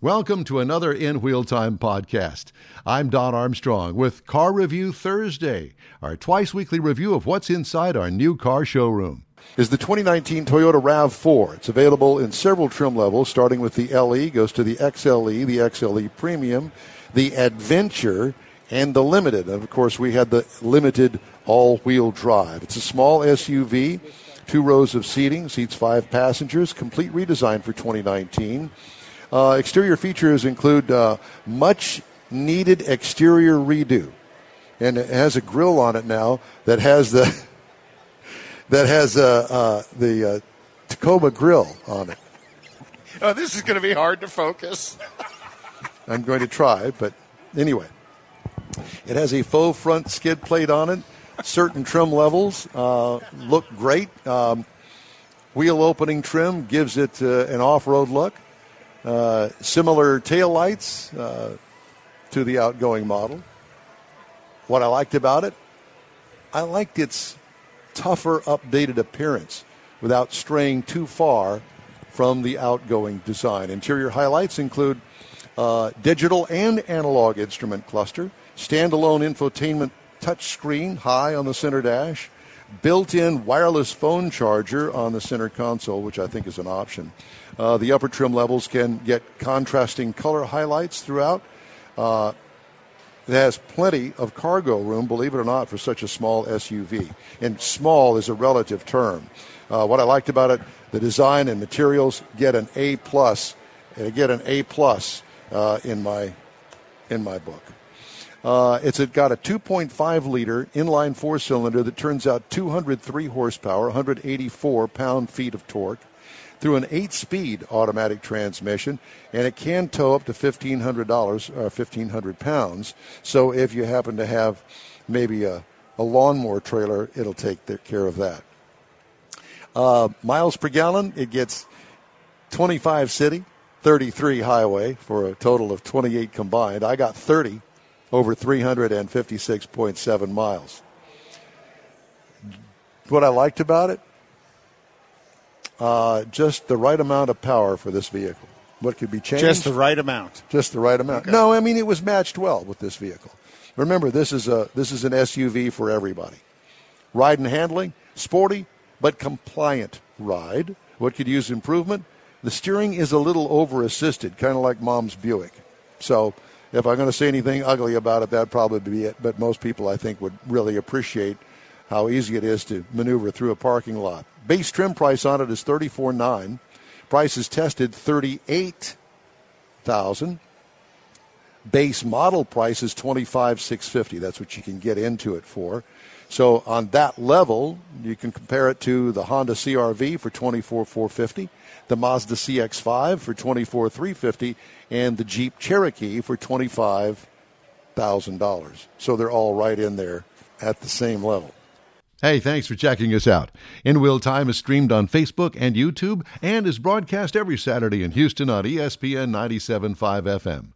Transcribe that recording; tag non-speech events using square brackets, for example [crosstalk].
Welcome to another In Wheel Time podcast. I'm Don Armstrong with Car Review Thursday, our twice weekly review of what's inside our new car showroom. Is the 2019 Toyota RAV4. It's available in several trim levels, starting with the LE, goes to the XLE, the XLE Premium, the Adventure, and the Limited. And of course, we had the Limited all wheel drive. It's a small SUV, two rows of seating, seats five passengers, complete redesign for 2019. Uh, exterior features include uh, much needed exterior redo, and it has a grill on it now that has the [laughs] that has uh, uh the uh, Tacoma grill on it. Oh, this is going to be hard to focus. [laughs] I'm going to try, but anyway, it has a faux front skid plate on it. Certain trim levels uh, look great. Um, wheel opening trim gives it an off-road look. Uh, similar tail lights uh, to the outgoing model. What I liked about it, I liked its tougher, updated appearance without straying too far from the outgoing design. Interior highlights include uh, digital and analog instrument cluster, standalone infotainment touchscreen high on the center dash, built in wireless phone charger on the center console, which I think is an option. Uh, the upper trim levels can get contrasting color highlights throughout. Uh, it has plenty of cargo room, believe it or not, for such a small SUV. And small is a relative term. Uh, what I liked about it, the design and materials get an A plus, and get an A plus uh, in my in my book. Uh, it's got a 2.5 liter inline four cylinder that turns out 203 horsepower, 184 pound feet of torque through an eight speed automatic transmission, and it can tow up to $1,500, uh, 1,500 pounds. So if you happen to have maybe a, a lawnmower trailer, it'll take care of that. Uh, miles per gallon, it gets 25 city, 33 highway for a total of 28 combined. I got 30 over 356.7 miles. What I liked about it, uh, just the right amount of power for this vehicle. What could be changed? Just the right amount. Just the right amount. Okay. No, I mean it was matched well with this vehicle. Remember, this is a this is an SUV for everybody. Ride and handling, sporty but compliant ride. What could use improvement? The steering is a little over assisted, kind of like Mom's Buick. So, if I'm going to say anything ugly about it, that'd probably be it. But most people, I think, would really appreciate how easy it is to maneuver through a parking lot. Base trim price on it is thirty four nine. Price is tested thirty eight thousand. Base model price is twenty five six fifty. That's what you can get into it for. So on that level, you can compare it to the Honda CRV for twenty four four fifty, the Mazda CX5 for twenty four three fifty, and the Jeep Cherokee for twenty five thousand dollars. So they're all right in there at the same level. Hey, thanks for checking us out. In Wheel Time is streamed on Facebook and YouTube and is broadcast every Saturday in Houston on ESPN 97.5 FM.